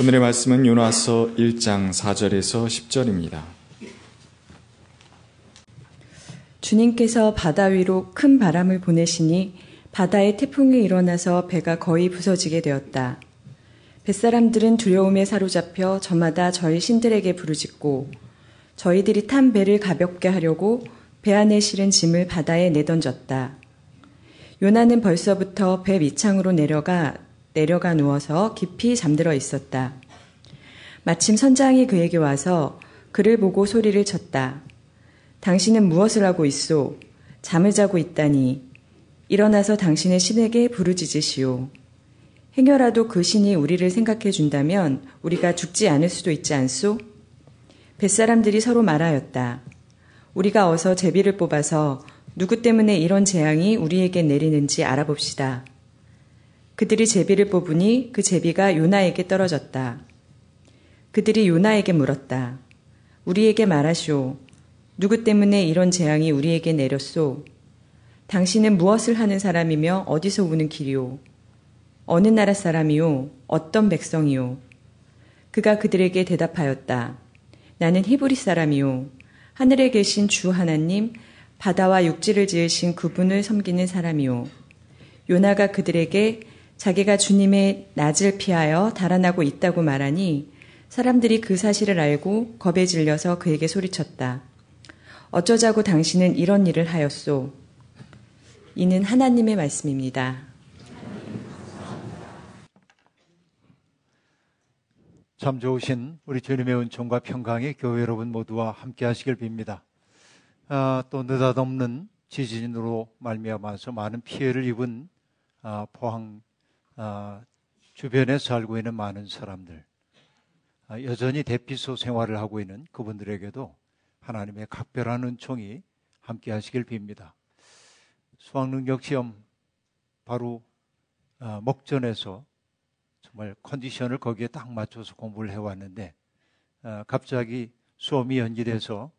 오늘의 말씀은 요나서 1장 4절에서 10절입니다. 주님께서 바다 위로 큰 바람을 보내시니 바다에 태풍이 일어나서 배가 거의 부서지게 되었다. 뱃사람들은 두려움에 사로잡혀 저마다 저희 신들에게 부르짖고 저희들이 탄 배를 가볍게 하려고 배 안에 실은 짐을 바다에 내던졌다. 요나는 벌써부터 배 밑창으로 내려가 내려가 누워서 깊이 잠들어 있었다. 마침 선장이 그에게 와서 그를 보고 소리를 쳤다. 당신은 무엇을 하고 있소? 잠을 자고 있다니. 일어나서 당신의 신에게 부르짖으시오. 행여라도 그 신이 우리를 생각해 준다면 우리가 죽지 않을 수도 있지 않소? 뱃사람들이 서로 말하였다. 우리가 어서 제비를 뽑아서 누구 때문에 이런 재앙이 우리에게 내리는지 알아봅시다. 그들이 제비를 뽑으니 그 제비가 요나에게 떨어졌다. 그들이 요나에게 물었다. 우리에게 말하시오. 누구 때문에 이런 재앙이 우리에게 내렸소? 당신은 무엇을 하는 사람이며 어디서 오는 길이오? 어느 나라 사람이요? 어떤 백성이요? 그가 그들에게 대답하였다. 나는 히브리 사람이요. 하늘에 계신 주 하나님, 바다와 육지를 지으신 그분을 섬기는 사람이요. 요나가 그들에게 자기가 주님의 낯을 피하여 달아나고 있다고 말하니 사람들이 그 사실을 알고 겁에 질려서 그에게 소리쳤다. 어쩌자고 당신은 이런 일을 하였소? 이는 하나님의 말씀입니다. 참 좋으신 우리 주님의 은총과 평강이 교회 여러분 모두와 함께 하시길 빕니다. 아, 또 느닷없는 지진으로 말미암아서 많은 피해를 입은 아, 포항 아, 주변에 살고 있는 많은 사람들 아, 여전히 대피소 생활을 하고 있는 그분들에게도 하나님의 각별한 은총이 함께 하시길 빕니다. 수학능력 시험 바로 아, 목전에서 정말 컨디션을 거기에 딱 맞춰서 공부를 해왔는데 어, 갑자기 수험이 연기돼서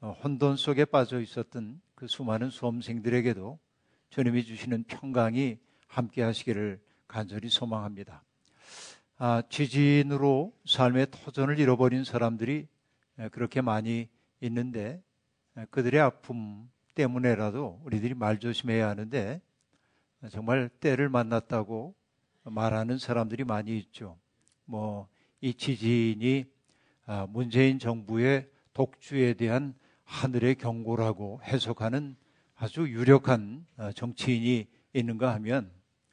어, 혼돈 속에 빠져 있었던 그 수많은 수험생들에게도 주님이 주시는 평강이 함께 하시기를 간절히 소망합니다. 아, 지진으로 삶의 터전을 잃어버린 사람들이 그렇게 많이 있는데 그들의 아픔 때문에라도 우리들이 말 조심해야 하는데 정말 때를 만났다고 말하는 사람들이 많이 있죠. 뭐, 이 지진이 아, 문재인 정부의 독주에 대한 하늘의 경고라고 해석하는 아주 유력한 아, 정치인이 있는가 하면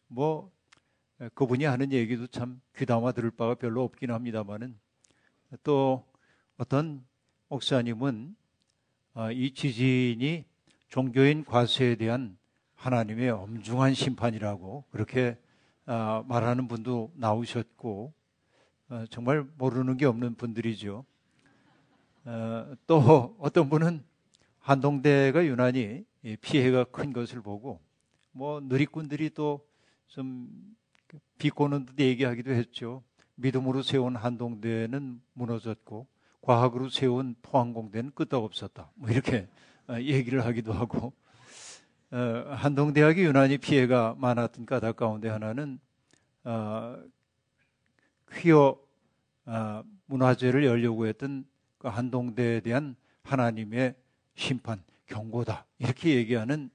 뭐 그분이 하는 얘기도 참 귀담아 들을 바가 별로 없긴 합니다만은 또 어떤 목사님은 아, 이 지진이 종교인 과세에 대한 하나님의 엄중한 심판이라고 그렇게 어, 말하는 분도 나오셨고 어, 정말 모르는 게 없는 분들이죠. 어, 또 어떤 분은 한동대가 유난히 피해가 큰 것을 보고 뭐 누리꾼들이 또 좀 비꼬는 듯 얘기하기도 했죠. 믿음으로 세운 한동대는 무너졌고 과학으로 세운 포항공대는 끄떡없었다. 뭐 이렇게 얘기를 하기도 하고 어, 한동대학이 유난히 피해가 많았던 까닭 가운데 하나는 어, 퀴어 어, 문화재를 열려고 했던 그 한동대에 대한 하나님의 심판, 경고다 이렇게 얘기하는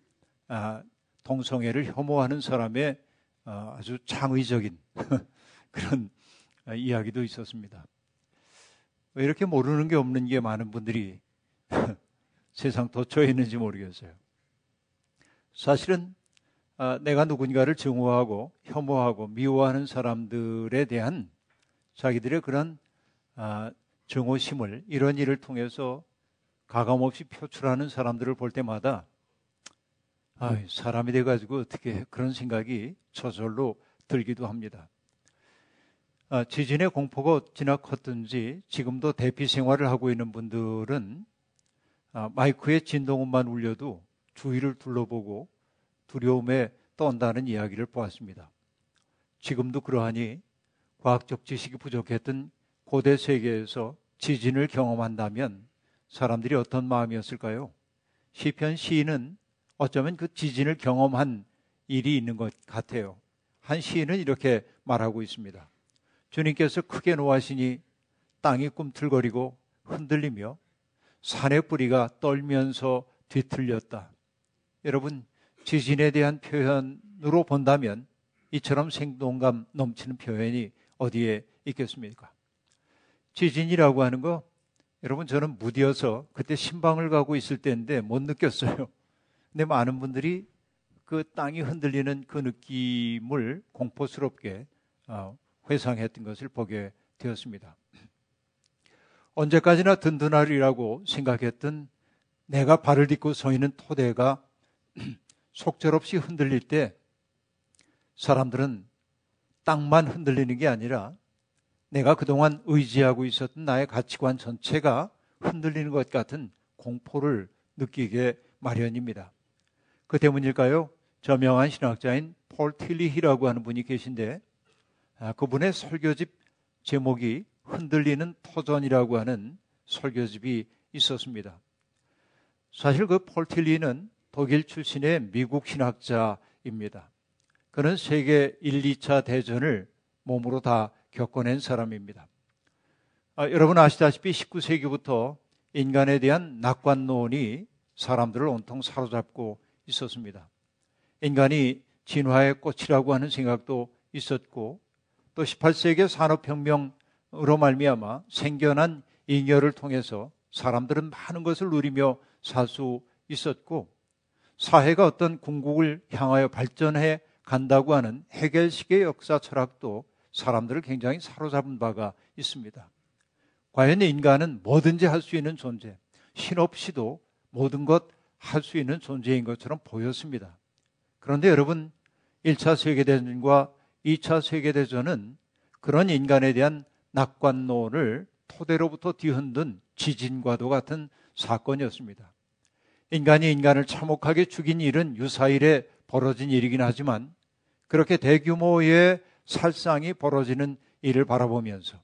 아, 동성애를 혐오하는 사람의 어, 아주 창의적인 그런 어, 이야기도 있었습니다. 왜 이렇게 모르는 게 없는 게 많은 분들이 세상 도처에 있는지 모르겠어요. 사실은 아, 내가 누군가를 증오하고 혐오하고 미워하는 사람들에 대한 자기들의 그런 아, 증오심을 이런 일을 통해서 가감없이 표출하는 사람들을 볼 때마다 아, 사람이 돼가지고 어떻게 그런 생각이 저절로 들기도 합니다. 아, 지진의 공포가 어찌나 컸든지 지금도 대피 생활을 하고 있는 분들은 아, 마이크의 진동음만 울려도 주위를 둘러보고 두려움에 떤다는 이야기를 보았습니다. 지금도 그러하니 과학적 지식이 부족했던 고대 세계에서 지진을 경험한다면 사람들이 어떤 마음이었을까요? 시편 시인은 어쩌면 그 지진을 경험한 일이 있는 것 같아요. 한 시인은 이렇게 말하고 있습니다. 주님께서 크게 노하시니 땅이 꿈틀거리고 흔들리며 산의 뿌리가 떨면서 뒤틀렸다. 여러분, 지진에 대한 표현으로 본다면 이처럼 생동감 넘치는 표현이 어디에 있겠습니까? 지진이라고 하는 거 여러분 저는 무디어서 그때 신방을 가고 있을 때인데 못 느꼈어요. 근데 많은 분들이 그 땅이 흔들리는 그 느낌을 공포스럽게 어, 회상했던 것을 보게 되었습니다. 언제까지나 든든하리라고 생각했던 내가 발을 딛고 서 있는 토대가 속절없이 흔들릴 때 사람들은 땅만 흔들리는 게 아니라 내가 그동안 의지하고 있었던 나의 가치관 전체가 흔들리는 것 같은 공포를 느끼게 마련입니다. 그 때문일까요? 저명한 신학자인 폴 틸리히라고 하는 분이 계신데 아, 그분의 설교집 제목이 흔들리는 터전이라고 하는 설교집이 있었습니다. 사실 그 폴 틸리는 독일 출신의 미국 신학자입니다. 그는 세계 1, 2차 대전을 몸으로 다 겪어낸 사람입니다. 아, 여러분 아시다시피 19세기부터 인간에 대한 낙관론이 사람들을 온통 사로잡고 있었습니다. 인간이 진화의 꽃이라고 하는 생각도 있었고 또 18세기 산업혁명으로 말미암아 생겨난 잉여를 통해서 사람들은 많은 것을 누리며 살 수 있었고 사회가 어떤 궁극을 향하여 발전해 간다고 하는 해결식의 역사 철학도 사람들을 굉장히 사로잡은 바가 있습니다. 과연 인간은 뭐든지 할 수 있는 존재, 신 없이도 모든 것 할 수 있는 존재인 것처럼 보였습니다. 그런데 여러분, 1차 세계대전과 2차 세계대전은 그런 인간에 대한 낙관론을 토대로부터 뒤흔든 지진과도 같은 사건이었습니다. 인간이 인간을 참혹하게 죽인 일은 유사일에 벌어진 일이긴 하지만 그렇게 대규모의 살상이 벌어지는 일을 바라보면서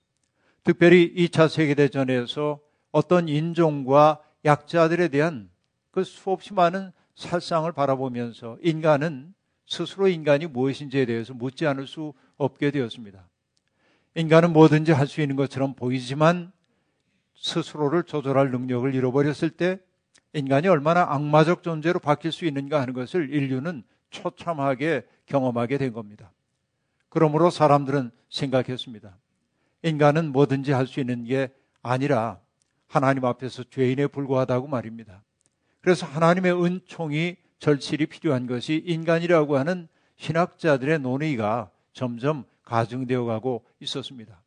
특별히 2차 세계대전에서 어떤 인종과 약자들에 대한 그 수없이 많은 살상을 바라보면서 인간은 스스로 인간이 무엇인지에 대해서 묻지 않을 수 없게 되었습니다. 인간은 뭐든지 할 수 있는 것처럼 보이지만 스스로를 조절할 능력을 잃어버렸을 때 인간이 얼마나 악마적 존재로 바뀔 수 있는가 하는 것을 인류는 처참하게 경험하게 된 겁니다. 그러므로 사람들은 생각했습니다. 인간은 뭐든지 할 수 있는 게 아니라 하나님 앞에서 죄인에 불과하다고 말입니다. 그래서 하나님의 은총이 절실히 필요한 것이 인간이라고 하는 신학자들의 논의가 점점 가중되어 가고 있었습니다.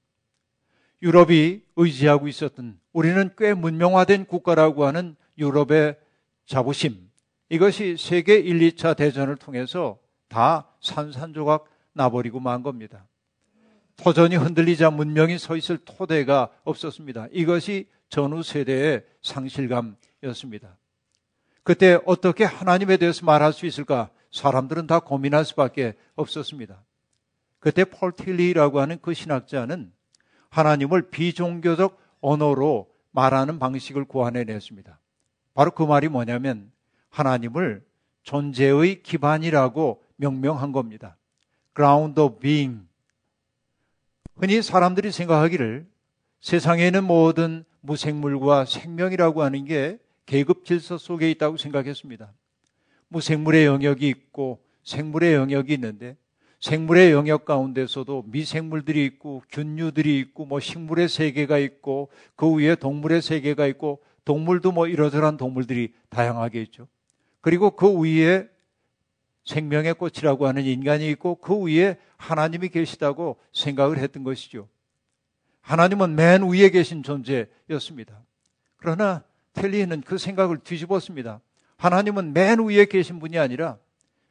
유럽이 의지하고 있었던 우리는 꽤 문명화된 국가라고 하는 유럽의 자부심 이것이 세계 1, 2차 대전을 통해서 다 산산조각 나버리고 만 겁니다. 터전이 흔들리자 문명이 서 있을 토대가 없었습니다. 이것이 전후 세대의 상실감이었습니다. 그때 어떻게 하나님에 대해서 말할 수 있을까? 사람들은 다 고민할 수밖에 없었습니다. 그때 폴틸리라고 하는 그 신학자는 하나님을 비종교적 언어로 말하는 방식을 고안해냈습니다. 바로 그 말이 뭐냐면 하나님을 존재의 기반이라고 명명한 겁니다. ground of being. 흔히 사람들이 생각하기를 세상에 있는 모든 무생물과 생명이라고 하는 게 계급 질서 속에 있다고 생각했습니다. 무생물의 영역이 있고 생물의 영역이 있는데 생물의 영역 가운데서도 미생물들이 있고 균류들이 있고 뭐 식물의 세계가 있고 그 위에 동물의 세계가 있고 동물도 뭐 이러저러한 동물들이 다양하게 있죠. 그리고 그 위에 생명의 꽃이라고 하는 인간이 있고 그 위에 하나님이 계시다고 생각을 했던 것이죠. 하나님은 맨 위에 계신 존재였습니다. 그러나 텔리는 그 생각을 뒤집었습니다. 하나님은 맨 위에 계신 분이 아니라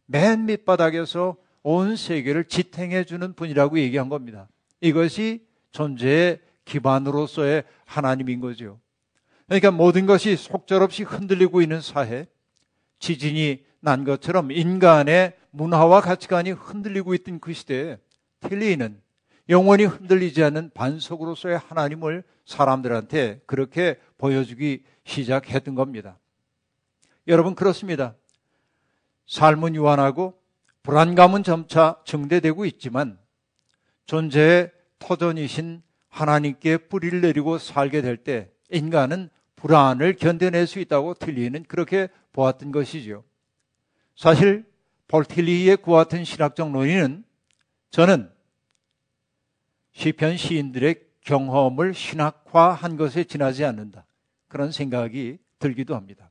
맨 밑바닥에서 온 세계를 지탱해 주는 분이라고 얘기한 겁니다. 이것이 존재의 기반으로서의 하나님인 거죠. 그러니까 모든 것이 속절없이 흔들리고 있는 사회, 지진이 난 것처럼 인간의 문화와 가치관이 흔들리고 있던 그 시대에 틸리는 영원히 흔들리지 않는 반석으로서의 하나님을 사람들한테 그렇게 보여주기 시작했던 겁니다. 여러분 그렇습니다. 삶은 유한하고 불안감은 점차 증대되고 있지만 존재의 터전이신 하나님께 뿌리를 내리고 살게 될 때 인간은 불안을 견뎌낼 수 있다고 틀리는 그렇게 보았던 것이죠. 사실 볼틸리의 구와 같은 신학적 논의는 저는 시편 시인들의 경험을 신학화한 것에 지나지 않는다. 그런 생각이 들기도 합니다.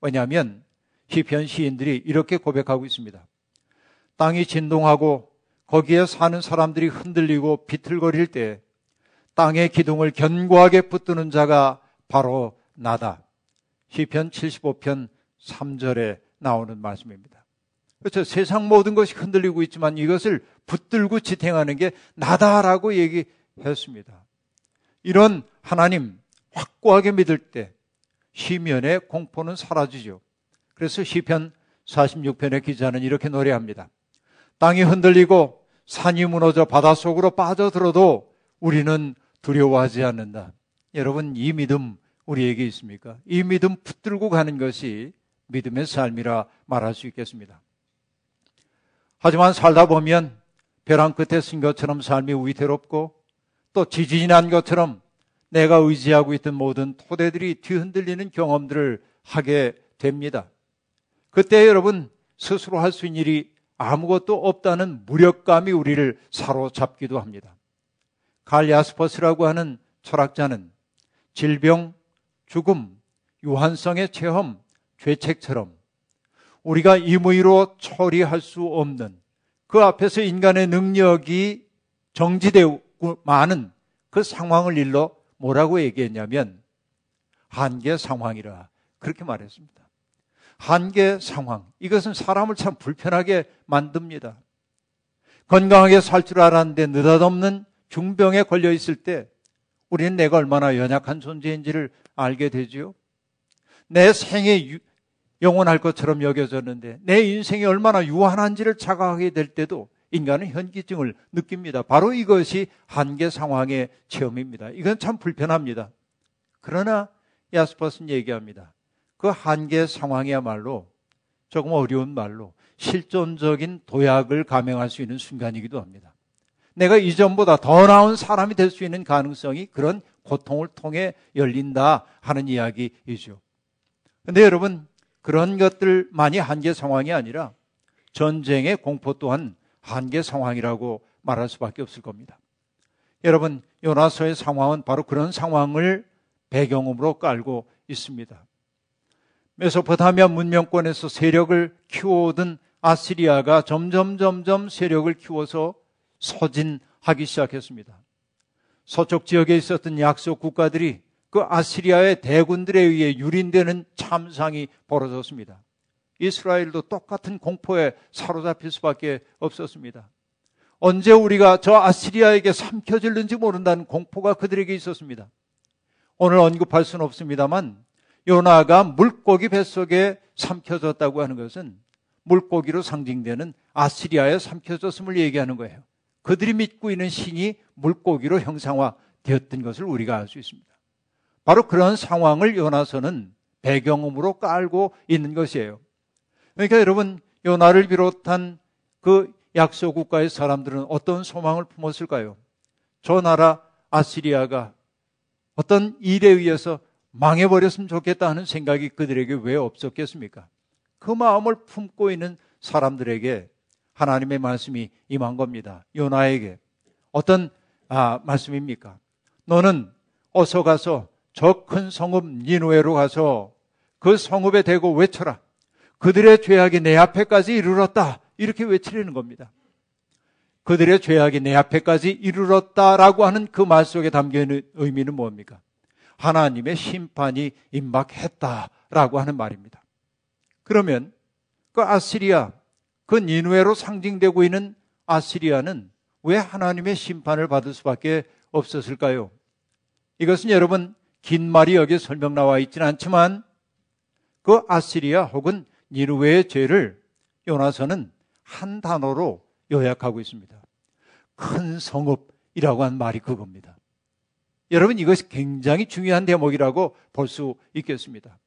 왜냐하면 시편 시인들이 이렇게 고백하고 있습니다. 땅이 진동하고 거기에 사는 사람들이 흔들리고 비틀거릴 때 땅의 기둥을 견고하게 붙드는 자가 바로 나다. 시편 75편 3절에 나오는 말씀입니다. 그렇죠. 세상 모든 것이 흔들리고 있지만 이것을 붙들고 지탱하는 게 나다라고 얘기했습니다. 이런 하나님 확고하게 믿을 때 시면의 공포는 사라지죠. 그래서 시편 46편의 기자는 이렇게 노래합니다. 땅이 흔들리고 산이 무너져 바닷속으로 빠져들어도 우리는 두려워하지 않는다. 여러분, 이 믿음 우리에게 있습니까? 이 믿음 붙들고 가는 것이 믿음의 삶이라 말할 수 있겠습니다. 하지만 살다 보면 벼랑 끝에 쓴 것처럼 삶이 위태롭고 또 지진이 난 것처럼 내가 의지하고 있던 모든 토대들이 뒤흔들리는 경험들을 하게 됩니다. 그때 여러분 스스로 할 수 있는 일이 아무것도 없다는 무력감이 우리를 사로잡기도 합니다. 칼 야스퍼스라고 하는 철학자는 질병, 죽음, 유한성의 체험, 죄책처럼 우리가 임의로 처리할 수 없는 그 앞에서 인간의 능력이 정지되고 많은 그 상황을 일러 뭐라고 얘기했냐면 한계 상황이라 그렇게 말했습니다. 한계 상황. 이것은 사람을 참 불편하게 만듭니다. 건강하게 살 줄 알았는데 느닷없는 중병에 걸려 있을 때 우리는 내가 얼마나 연약한 존재인지를 알게 되지요. 내 생에 영원할 것처럼 여겨졌는데 내 인생이 얼마나 유한한지를 자각하게 될 때도 인간은 현기증을 느낍니다. 바로 이것이 한계 상황의 체험입니다. 이건 참 불편합니다. 그러나 야스퍼스는 얘기합니다. 그 한계 상황이야말로 조금 어려운 말로 실존적인 도약을 감행할 수 있는 순간이기도 합니다. 내가 이전보다 더 나은 사람이 될 수 있는 가능성이 그런 고통을 통해 열린다 하는 이야기이죠. 근데 여러분, 그런 것들만이 한계 상황이 아니라 전쟁의 공포 또한 한계 상황이라고 말할 수밖에 없을 겁니다. 여러분, 요나서의 상황은 바로 그런 상황을 배경으로 깔고 있습니다. 메소포타미아 문명권에서 세력을 키워오던 아시리아가 점점 점점 세력을 키워서 서진하기 시작했습니다. 서쪽 지역에 있었던 약속 국가들이 그 아시리아의 대군들에 의해 유린되는 참상이 벌어졌습니다. 이스라엘도 똑같은 공포에 사로잡힐 수밖에 없었습니다. 언제 우리가 저 아시리아에게 삼켜질는지 모른다는 공포가 그들에게 있었습니다. 오늘 언급할 수는 없습니다만 요나가 물고기 뱃속에 삼켜졌다고 하는 것은 물고기로 상징되는 아시리아에 삼켜졌음을 얘기하는 거예요. 그들이 믿고 있는 신이 물고기로 형상화되었던 것을 우리가 알 수 있습니다. 바로 그런 상황을 요나서는 배경음으로 깔고 있는 것이에요. 그러니까 여러분 요나를 비롯한 그 약소 국가의 사람들은 어떤 소망을 품었을까요? 저 나라 아시리아가 어떤 일에 의해서 망해버렸으면 좋겠다 하는 생각이 그들에게 왜 없었겠습니까? 그 마음을 품고 있는 사람들에게 하나님의 말씀이 임한 겁니다. 요나에게. 어떤 아, 말씀입니까? 너는 어서 가서 저 큰 성읍 니누에로 가서 그 성읍에 대고 외쳐라. 그들의 죄악이 내 앞에까지 이르렀다. 이렇게 외치려는 겁니다. 그들의 죄악이 내 앞에까지 이르렀다라고 하는 그 말 속에 담겨 있는 의미는 뭡니까? 하나님의 심판이 임박했다라고 하는 말입니다. 그러면 그 아시리아, 그 니누에로 상징되고 있는 아시리아는 왜 하나님의 심판을 받을 수밖에 없었을까요? 이것은 여러분 긴 말이 여기에 설명 나와 있지는 않지만 그 아시리아 혹은 니누웨의 죄를 요나서는 한 단어로 요약하고 있습니다. 큰 성읍이라고 한 말이 그겁니다. 여러분 이것이 굉장히 중요한 대목이라고 볼 수 있겠습니다.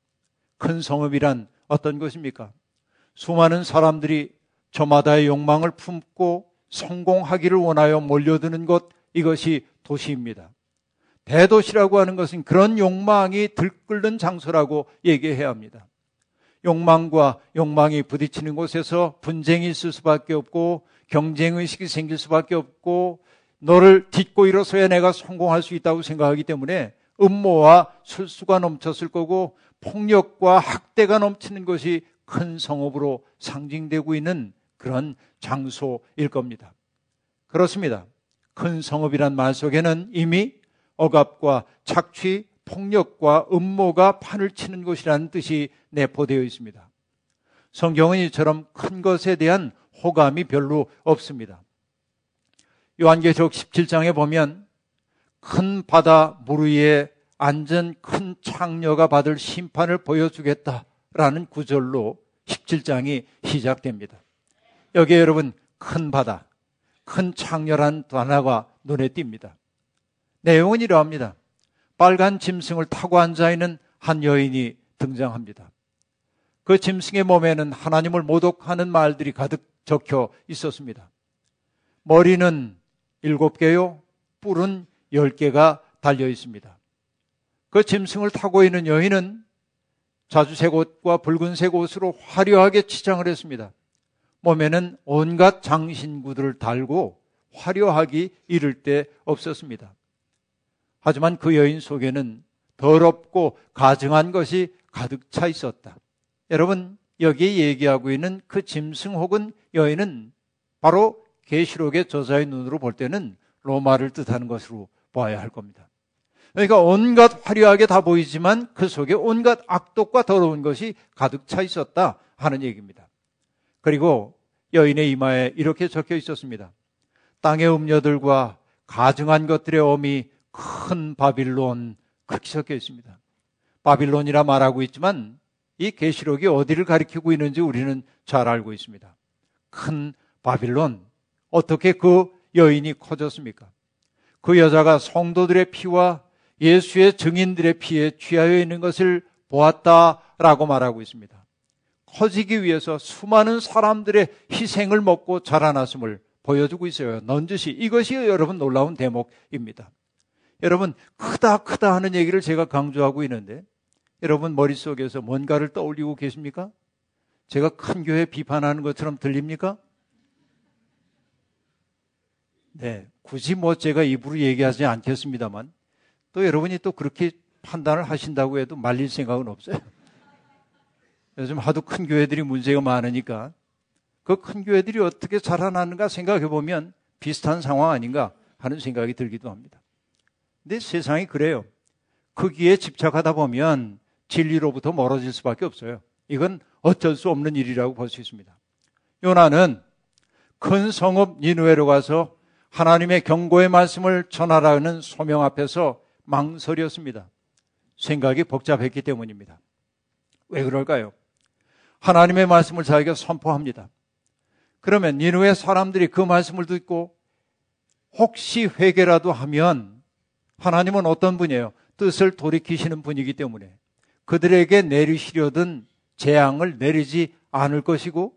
큰 성읍이란 어떤 것입니까? 수많은 사람들이 저마다의 욕망을 품고 성공하기를 원하여 몰려드는 곳 이것이 도시입니다. 대도시라고 하는 것은 그런 욕망이 들끓는 장소라고 얘기해야 합니다. 욕망과 욕망이 부딪히는 곳에서 분쟁이 있을 수밖에 없고 경쟁의식이 생길 수밖에 없고 너를 딛고 일어서야 내가 성공할 수 있다고 생각하기 때문에 음모와 술수가 넘쳤을 거고 폭력과 학대가 넘치는 것이 큰 성업으로 상징되고 있는 그런 장소일 겁니다. 그렇습니다. 큰 성업이란 말 속에는 이미 억압과 착취, 폭력과 음모가 판을 치는 곳이라는 뜻이 내포되어 있습니다. 성경은 이처럼 큰 것에 대한 호감이 별로 없습니다. 요한계시록 17장에 보면 큰 바다 물 위에 앉은 큰 창녀가 받을 심판을 보여주겠다라는 구절로 17장이 시작됩니다. 여기에 여러분 큰 바다, 큰 창녀란 단어가 눈에 띕니다. 내용은 이러합니다. 빨간 짐승을 타고 앉아 있는 한 여인이 등장합니다. 그 짐승의 몸에는 하나님을 모독하는 말들이 가득 적혀 있었습니다. 머리는 일곱 개요, 뿔은 열 개가 달려 있습니다. 그 짐승을 타고 있는 여인은 자주색 옷과 붉은색 옷으로 화려하게 치장을 했습니다. 몸에는 온갖 장신구들을 달고 화려하기 이를 데 없었습니다. 하지만 그 여인 속에는 더럽고 가증한 것이 가득 차 있었다. 여러분, 여기에 얘기하고 있는 그 짐승 혹은 여인은 바로 계시록의 저자의 눈으로 볼 때는 로마를 뜻하는 것으로 봐야 할 겁니다. 그러니까 온갖 화려하게 다 보이지만 그 속에 온갖 악독과 더러운 것이 가득 차 있었다 하는 얘기입니다. 그리고 여인의 이마에 이렇게 적혀 있었습니다. 땅의 음녀들과 가증한 것들의 어미 큰 바빌론 그렇게 적혀 있습니다. 바빌론이라 말하고 있지만 이 계시록이 어디를 가리키고 있는지 우리는 잘 알고 있습니다. 큰 바빌론 어떻게 그 여인이 커졌습니까? 그 여자가 성도들의 피와 예수의 증인들의 피에 취하여 있는 것을 보았다라고 말하고 있습니다. 커지기 위해서 수많은 사람들의 희생을 먹고 자라났음을 보여주고 있어요. 넌지시 이것이 여러분 놀라운 대목입니다. 여러분 크다 크다 하는 얘기를 제가 강조하고 있는데 여러분 머릿속에서 뭔가를 떠올리고 계십니까? 제가 큰 교회 비판하는 것처럼 들립니까? 네, 굳이 뭐 제가 입으로 얘기하지 않겠습니다만 또 여러분이 또 그렇게 판단을 하신다고 해도 말릴 생각은 없어요. 요즘 하도 큰 교회들이 문제가 많으니까 그 큰 교회들이 어떻게 자라나는가 생각해 보면 비슷한 상황 아닌가 하는 생각이 들기도 합니다. 근데 세상이 그래요. 크기에 집착하다 보면 진리로부터 멀어질 수밖에 없어요. 이건 어쩔 수 없는 일이라고 볼 수 있습니다. 요나는 큰 성읍 니누에로 가서 하나님의 경고의 말씀을 전하라는 소명 앞에서 망설였습니다. 생각이 복잡했기 때문입니다. 왜 그럴까요? 하나님의 말씀을 자기가 선포합니다. 그러면 니누의 사람들이 그 말씀을 듣고 혹시 회개라도 하면 하나님은 어떤 분이에요? 뜻을 돌이키시는 분이기 때문에 그들에게 내리시려던 재앙을 내리지 않을 것이고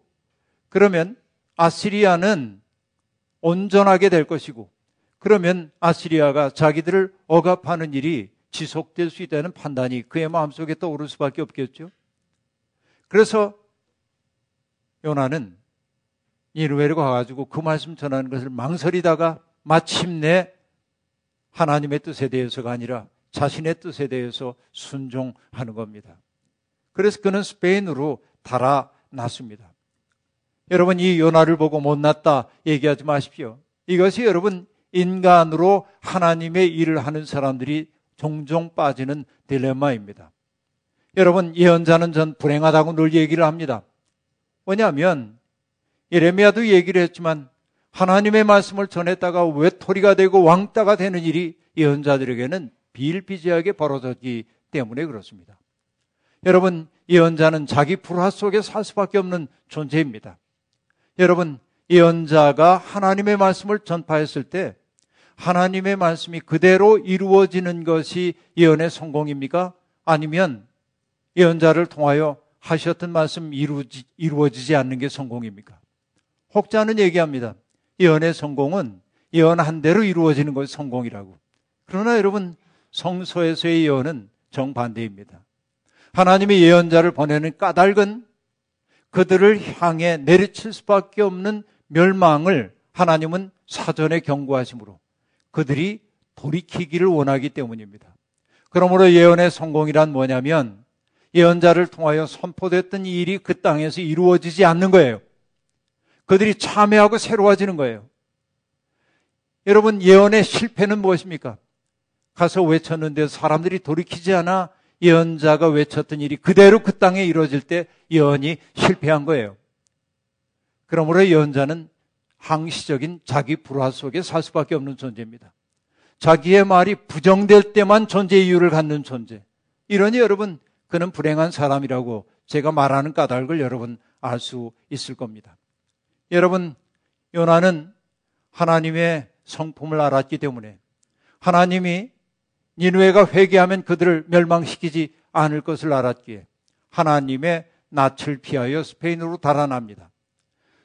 그러면 아시리아는 온전하게 될 것이고 그러면 아시리아가 자기들을 억압하는 일이 지속될 수 있다는 판단이 그의 마음속에 떠오를 수밖에 없겠죠. 그래서 요나는 니르웨로 가가지고 그 말씀 전하는 것을 망설이다가 마침내 하나님의 뜻에 대해서가 아니라 자신의 뜻에 대해서 순종하는 겁니다. 그래서 그는 스페인으로 달아났습니다. 여러분 이 요나를 보고 못났다 얘기하지 마십시오. 이것이 여러분 인간으로 하나님의 일을 하는 사람들이 종종 빠지는 딜레마입니다. 여러분, 예언자는 전 불행하다고 늘 얘기를 합니다. 왜냐하면, 예레미야도 얘기를 했지만, 하나님의 말씀을 전했다가 외톨이가 되고 왕따가 되는 일이 예언자들에게는 비일비재하게 벌어졌기 때문에 그렇습니다. 여러분, 예언자는 자기 불화 속에 살 수밖에 없는 존재입니다. 여러분, 예언자가 하나님의 말씀을 전파했을 때 하나님의 말씀이 그대로 이루어지는 것이 예언의 성공입니까? 아니면 예언자를 통하여 하셨던 말씀 이루어지, 이루어지지 않는 게 성공입니까? 혹자는 얘기합니다. 예언의 성공은 예언한 대로 이루어지는 것이 성공이라고. 그러나 여러분 성소에서의 예언은 정반대입니다. 하나님의 예언자를 보내는 까닭은 그들을 향해 내리칠 수밖에 없는 멸망을 하나님은 사전에 경고하심으로 그들이 돌이키기를 원하기 때문입니다. 그러므로 예언의 성공이란 뭐냐면 예언자를 통하여 선포됐던 일이 그 땅에서 이루어지지 않는 거예요. 그들이 참여하고 새로워지는 거예요. 여러분, 예언의 실패는 무엇입니까? 가서 외쳤는데 사람들이 돌이키지 않아 예언자가 외쳤던 일이 그대로 그 땅에 이루어질 때 예언이 실패한 거예요. 그러므로 예언자는 항시적인 자기 불화 속에 살 수밖에 없는 존재입니다. 자기의 말이 부정될 때만 존재 이유를 갖는 존재. 이러니 여러분, 그는 불행한 사람이라고 제가 말하는 까닭을 여러분 알 수 있을 겁니다. 여러분, 요나는 하나님의 성품을 알았기 때문에 하나님이 니누에가 회개하면 그들을 멸망시키지 않을 것을 알았기에 하나님의 낯을 피하여 스페인으로 달아납니다.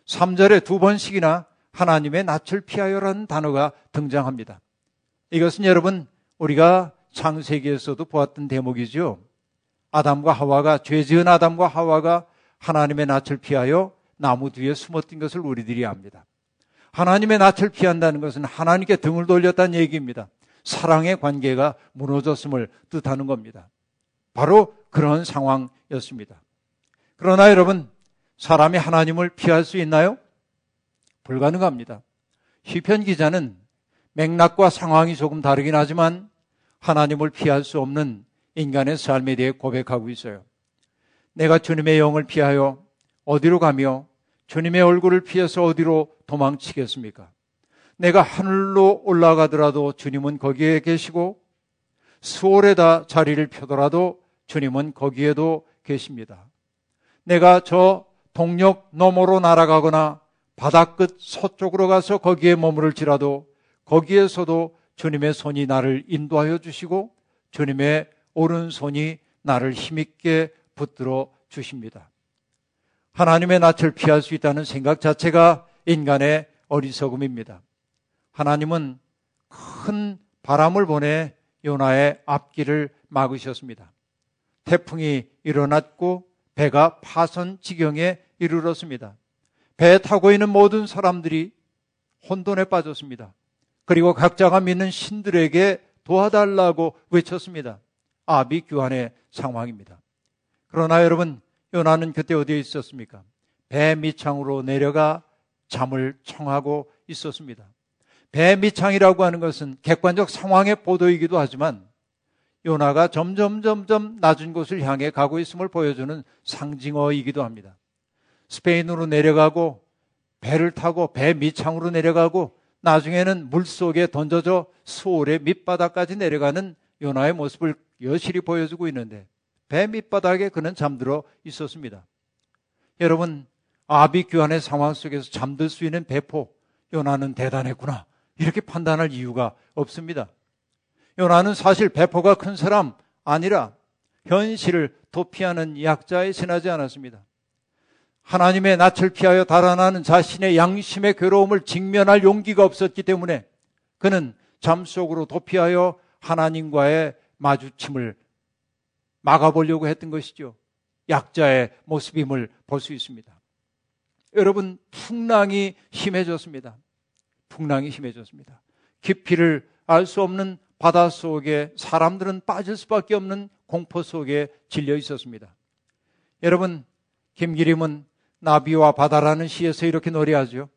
3절에 두 번씩이나 하나님의 낯을 피하여라는 단어가 등장합니다. 이것은 여러분 우리가 창세기에서도 보았던 대목이죠. 아담과 하와가 죄 지은 아담과 하와가 하나님의 낯을 피하여 나무 뒤에 숨었던 것을 우리들이 압니다. 하나님의 낯을 피한다는 것은 하나님께 등을 돌렸다는 얘기입니다. 사랑의 관계가 무너졌음을 뜻하는 겁니다. 바로 그런 상황이었습니다. 그러나 여러분, 사람이 하나님을 피할 수 있나요? 불가능합니다. 시편 기자는 맥락과 상황이 조금 다르긴 하지만 하나님을 피할 수 없는 인간의 삶에 대해 고백하고 있어요. 내가 주님의 영을 피하여 어디로 가며 주님의 얼굴을 피해서 어디로 도망치겠습니까? 내가 하늘로 올라가더라도 주님은 거기에 계시고 수월에다 자리를 펴더라도 주님은 거기에도 계십니다. 내가 저 동력 너머로 날아가거나 바다 끝 서쪽으로 가서 거기에 머무를지라도 거기에서도 주님의 손이 나를 인도하여 주시고 주님의 오른손이 나를 힘있게 붙들어 주십니다. 하나님의 낯을 피할 수 있다는 생각 자체가 인간의 어리석음입니다. 하나님은 큰 바람을 보내 요나의 앞길을 막으셨습니다. 태풍이 일어났고 배가 파선 지경에 이르렀습니다. 배에 타고 있는 모든 사람들이 혼돈에 빠졌습니다. 그리고 각자가 믿는 신들에게 도와달라고 외쳤습니다. 아비규환의 상황입니다. 그러나 여러분, 요나는 그때 어디에 있었습니까? 배 밑창으로 내려가 잠을 청하고 있었습니다. 배 밑창이라고 하는 것은 객관적 상황의 보도이기도 하지만 요나가 점점 점점 낮은 곳을 향해 가고 있음을 보여주는 상징어이기도 합니다. 스페인으로 내려가고 배를 타고 배 밑창으로 내려가고 나중에는 물 속에 던져져 수월의 밑바닥까지 내려가는 요나의 모습을 여실히 보여주고 있는데 배 밑바닥에 그는 잠들어 있었습니다. 여러분 아비규환의 상황 속에서 잠들 수 있는 배포 요나는 대단했구나 이렇게 판단할 이유가 없습니다. 요나는 사실 배포가 큰 사람 아니라 현실을 도피하는 약자에 지나지 않았습니다. 하나님의 낯을 피하여 달아나는 자신의 양심의 괴로움을 직면할 용기가 없었기 때문에 그는 잠 속으로 도피하여 하나님과의 마주침을 막아보려고 했던 것이죠. 약자의 모습임을 볼 수 있습니다. 여러분, 풍랑이 심해졌습니다. 풍랑이 심해졌습니다. 깊이를 알 수 없는 바다 속에 사람들은 빠질 수밖에 없는 공포 속에 질려 있었습니다. 여러분, 김기림은 나비와 바다라는 시에서 이렇게 노래하죠.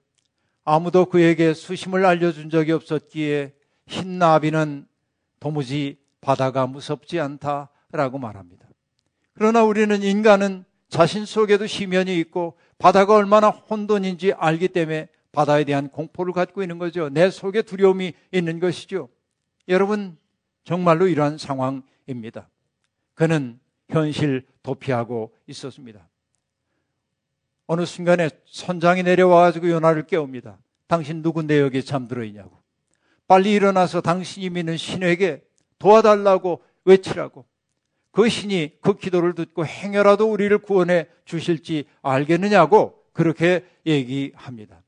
아무도 그에게 수심을 알려준 적이 없었기에 흰 나비는 도무지 바다가 무섭지 않다 라고 말합니다. 그러나 우리는 인간은 자신 속에도 시면이 있고 바다가 얼마나 혼돈인지 알기 때문에 바다에 대한 공포를 갖고 있는 거죠. 내 속에 두려움이 있는 것이죠. 여러분, 정말로 이러한 상황입니다. 그는 현실 도피하고 있었습니다. 어느 순간에 선장이 내려와가지고 요나를 깨웁니다. 당신 누군데 여기 잠들어 있냐고. 빨리 일어나서 당신이 믿는 신에게 도와달라고 외치라고. 그 신이 그 기도를 듣고 행여라도 우리를 구원해 주실지 알겠느냐고 그렇게 얘기합니다.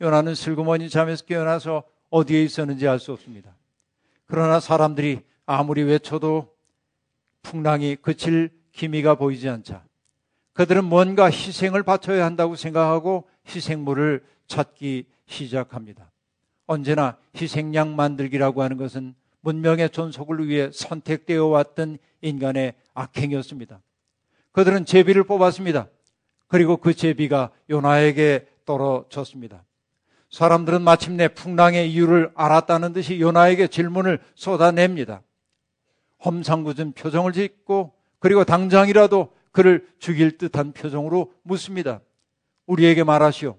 요나는 슬그머니 잠에서 깨어나서 어디에 있었는지 알 수 없습니다. 그러나 사람들이 아무리 외쳐도 풍랑이 그칠 기미가 보이지 않자 그들은 뭔가 희생을 바쳐야 한다고 생각하고 희생물을 찾기 시작합니다. 언제나 희생양 만들기라고 하는 것은 문명의 존속을 위해 선택되어 왔던 인간의 악행이었습니다. 그들은 제비를 뽑았습니다. 그리고 그 제비가 요나에게 떨어졌습니다. 사람들은 마침내 풍랑의 이유를 알았다는 듯이 요나에게 질문을 쏟아냅니다. 험상궂은 표정을 짓고 그리고 당장이라도 그를 죽일 듯한 표정으로 묻습니다. 우리에게 말하시오.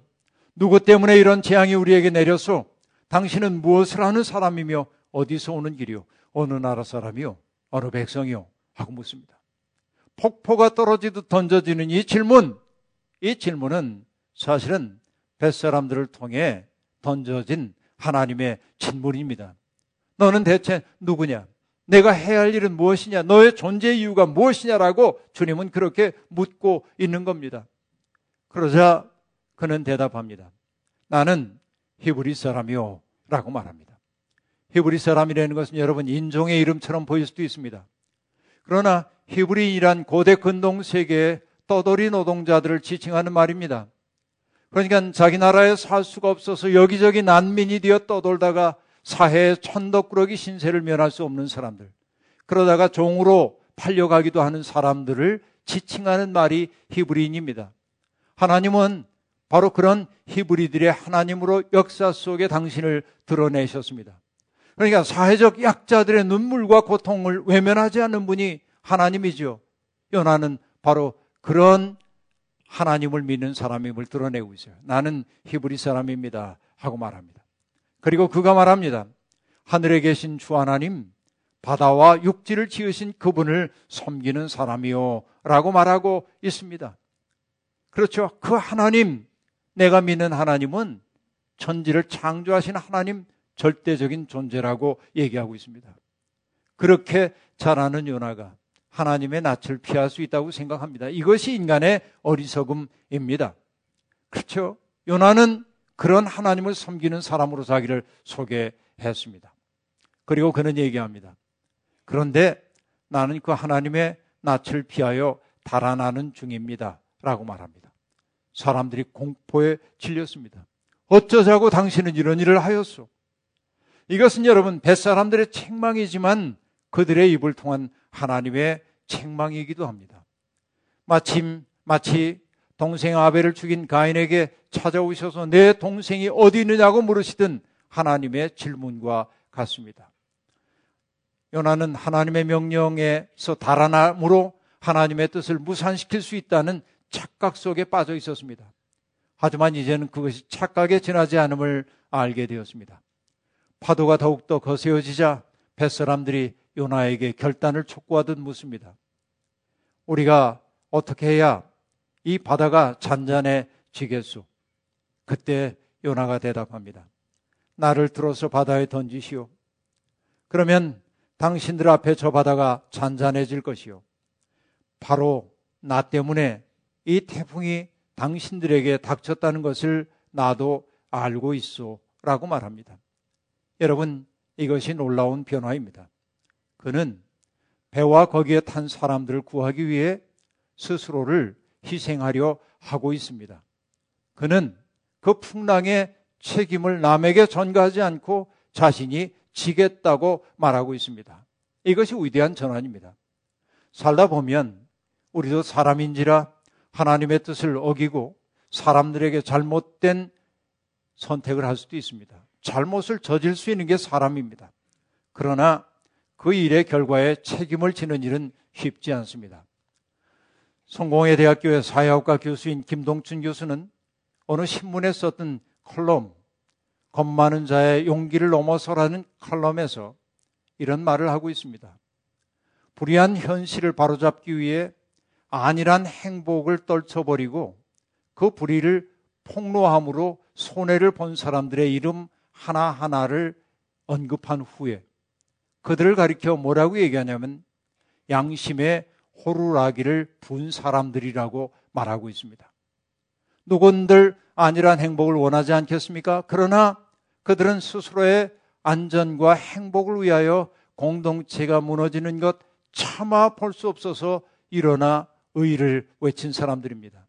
누구 때문에 이런 재앙이 우리에게 내렸소? 당신은 무엇을 하는 사람이며 어디서 오는 길이요? 어느 나라 사람이요? 어느 백성이요? 하고 묻습니다. 폭포가 떨어지듯 던져지는 이 질문, 이 질문은 사실은 뱃사람들을 통해 던져진 하나님의 질문입니다. 너는 대체 누구냐? 내가 해야 할 일은 무엇이냐? 너의 존재 이유가 무엇이냐라고 주님은 그렇게 묻고 있는 겁니다. 그러자 그는 대답합니다. 나는 히브리 사람이요. 라고 말합니다. 히브리 사람이라는 것은 여러분 인종의 이름처럼 보일 수도 있습니다. 그러나 히브리인이란 고대 근동 세계의 떠돌이 노동자들을 지칭하는 말입니다. 그러니까 자기 나라에 살 수가 없어서 여기저기 난민이 되어 떠돌다가 사회의 천덕꾸러기 신세를 면할 수 없는 사람들. 그러다가 종으로 팔려가기도 하는 사람들을 지칭하는 말이 히브리인입니다. 하나님은 바로 그런 히브리들의 하나님으로 역사 속에 당신을 드러내셨습니다. 그러니까 사회적 약자들의 눈물과 고통을 외면하지 않는 분이 하나님이죠. 요나는 바로 그런 하나님을 믿는 사람임을 드러내고 있어요. 나는 히브리 사람입니다. 하고 말합니다. 그리고 그가 말합니다. 하늘에 계신 주 하나님, 바다와 육지를 지으신 그분을 섬기는 사람이요. 라고 말하고 있습니다. 그렇죠. 그 하나님, 내가 믿는 하나님은 천지를 창조하신 하나님 절대적인 존재라고 얘기하고 있습니다. 그렇게 잘하는 요나가 하나님의 낯을 피할 수 있다고 생각합니다. 이것이 인간의 어리석음입니다. 그렇죠? 요나는 그런 하나님을 섬기는 사람으로 자기를 소개했습니다. 그리고 그는 얘기합니다. 그런데 나는 그 하나님의 낯을 피하여 달아나는 중입니다. 라고 말합니다. 사람들이 공포에 질렸습니다. 어쩌자고 당신은 이런 일을 하였소? 이것은 여러분 뱃사람들의 책망이지만 그들의 입을 통한 하나님의 책망이기도 합니다. 마침 마치 동생 아벨을 죽인 가인에게 찾아오셔서 내 동생이 어디 있느냐고 물으시던 하나님의 질문과 같습니다. 요나는 하나님의 명령에서 달아남으로 하나님의 뜻을 무산시킬 수 있다는 착각 속에 빠져 있었습니다. 하지만 이제는 그것이 착각에 지나지 않음을 알게 되었습니다. 파도가 더욱더 거세어지자 뱃사람들이 요나에게 결단을 촉구하듯 묻습니다. 우리가 어떻게 해야 이 바다가 잔잔해지겠소? 그때 요나가 대답합니다. 나를 들어서 바다에 던지시오. 그러면 당신들 앞에 저 바다가 잔잔해질 것이요. 바로 나 때문에 이 태풍이 당신들에게 닥쳤다는 것을 나도 알고 있소. 라고 말합니다. 여러분, 이것이 놀라운 변화입니다. 그는 배와 거기에 탄 사람들을 구하기 위해 스스로를 희생하려 하고 있습니다. 그는 그 풍랑의 책임을 남에게 전가하지 않고 자신이 지겠다고 말하고 있습니다. 이것이 위대한 전환입니다. 살다 보면 우리도 사람인지라 하나님의 뜻을 어기고 사람들에게 잘못된 선택을 할 수도 있습니다. 잘못을 저질 수 있는 게 사람입니다. 그러나 그 일의 결과에 책임을 지는 일은 쉽지 않습니다. 성공회 대학교의 사회학과 교수인 김동춘 교수는 어느 신문에 썼던 컬럼, 겁 많은 자의 용기를 넘어서라는 컬럼에서 이런 말을 하고 있습니다. 불의한 현실을 바로잡기 위해 안일한 행복을 떨쳐버리고 그 불의를 폭로함으로 손해를 본 사람들의 이름 하나하나를 언급한 후에 그들을 가리켜 뭐라고 얘기하냐면 양심의 호루라기를 분 사람들이라고 말하고 있습니다. 누군들 안일한 행복을 원하지 않겠습니까? 그러나 그들은 스스로의 안전과 행복을 위하여 공동체가 무너지는 것 차마 볼 수 없어서 일어나 의를 외친 사람들입니다.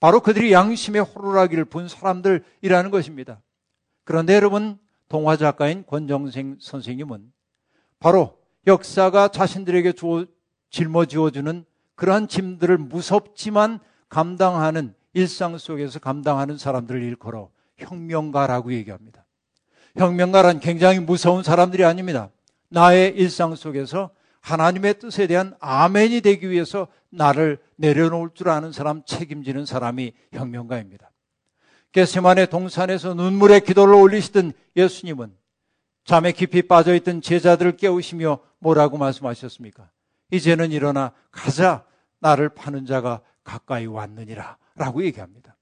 바로 그들이 양심의 호루라기를 본 사람들이라는 것입니다. 그런데 여러분, 동화 작가인 권정생 선생님은 바로 역사가 자신들에게 주어, 짊어지어주는 그러한 짐들을 무섭지만 감당하는 일상 속에서 감당하는 사람들을 일컬어 혁명가라고 얘기합니다. 혁명가란 굉장히 무서운 사람들이 아닙니다. 나의 일상 속에서 하나님의 뜻에 대한 아멘이 되기 위해서 나를 내려놓을 줄 아는 사람, 책임지는 사람이 혁명가입니다. 게세만의 동산에서 눈물의 기도를 올리시던 예수님은 잠에 깊이 빠져있던 제자들을 깨우시며 뭐라고 말씀하셨습니까? 이제는 일어나 가자 나를 파는 자가 가까이 왔느니라 라고 얘기합니다.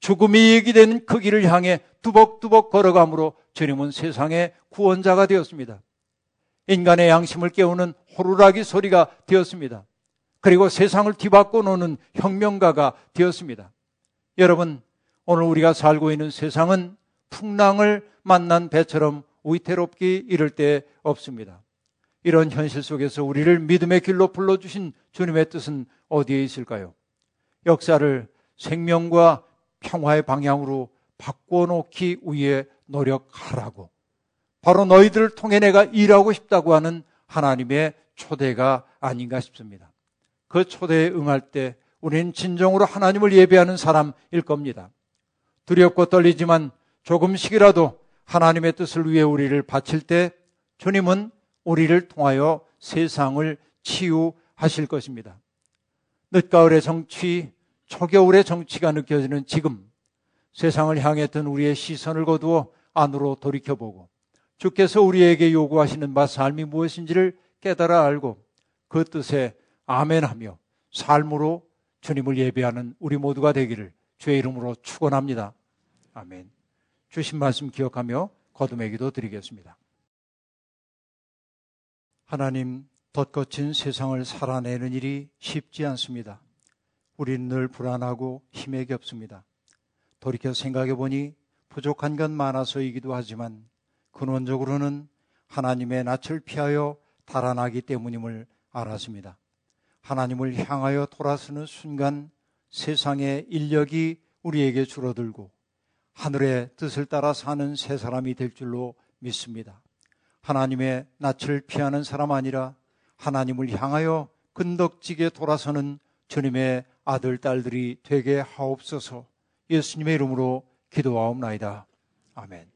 죽음이 얘기되는 그 길을 향해 두벅두벅 걸어감으로 주님은 세상의 구원자가 되었습니다. 인간의 양심을 깨우는 호루라기 소리가 되었습니다. 그리고 세상을 뒤바꿔 놓는 혁명가가 되었습니다. 여러분, 오늘 우리가 살고 있는 세상은 풍랑을 만난 배처럼 위태롭기 이를 데 없습니다. 이런 현실 속에서 우리를 믿음의 길로 불러주신 주님의 뜻은 어디에 있을까요? 역사를 생명과 평화의 방향으로 바꿔놓기 위해 노력하라고. 바로 너희들을 통해 내가 일하고 싶다고 하는 하나님의 초대가 아닌가 싶습니다. 그 초대에 응할 때 우리는 진정으로 하나님을 예배하는 사람일 겁니다. 두렵고 떨리지만 조금씩이라도 하나님의 뜻을 위해 우리를 바칠 때 주님은 우리를 통하여 세상을 치유하실 것입니다. 늦가을의 정치, 초겨울의 정치가 느껴지는 지금 세상을 향했던 우리의 시선을 거두어 안으로 돌이켜보고 주께서 우리에게 요구하시는 바 삶이 무엇인지를 깨달아 알고 그 뜻에 아멘하며 삶으로 주님을 예배하는 우리 모두가 되기를 주의 이름으로 축원합니다. 아멘. 주신 말씀 기억하며 거듭의 기도 드리겠습니다. 하나님, 덧거친 세상을 살아내는 일이 쉽지 않습니다. 우리는 늘 불안하고 힘에 겹습니다. 돌이켜 생각해 보니 부족한 건 많아서이기도 하지만 근원적으로는 하나님의 낯을 피하여 달아나기 때문임을 알았습니다. 하나님을 향하여 돌아서는 순간 세상의 인력이 우리에게 줄어들고 하늘의 뜻을 따라 사는 새 사람이 될 줄로 믿습니다. 하나님의 낯을 피하는 사람 아니라 하나님을 향하여 근덕지게 돌아서는 주님의 아들, 딸들이 되게 하옵소서 예수님의 이름으로 기도하옵나이다. 아멘.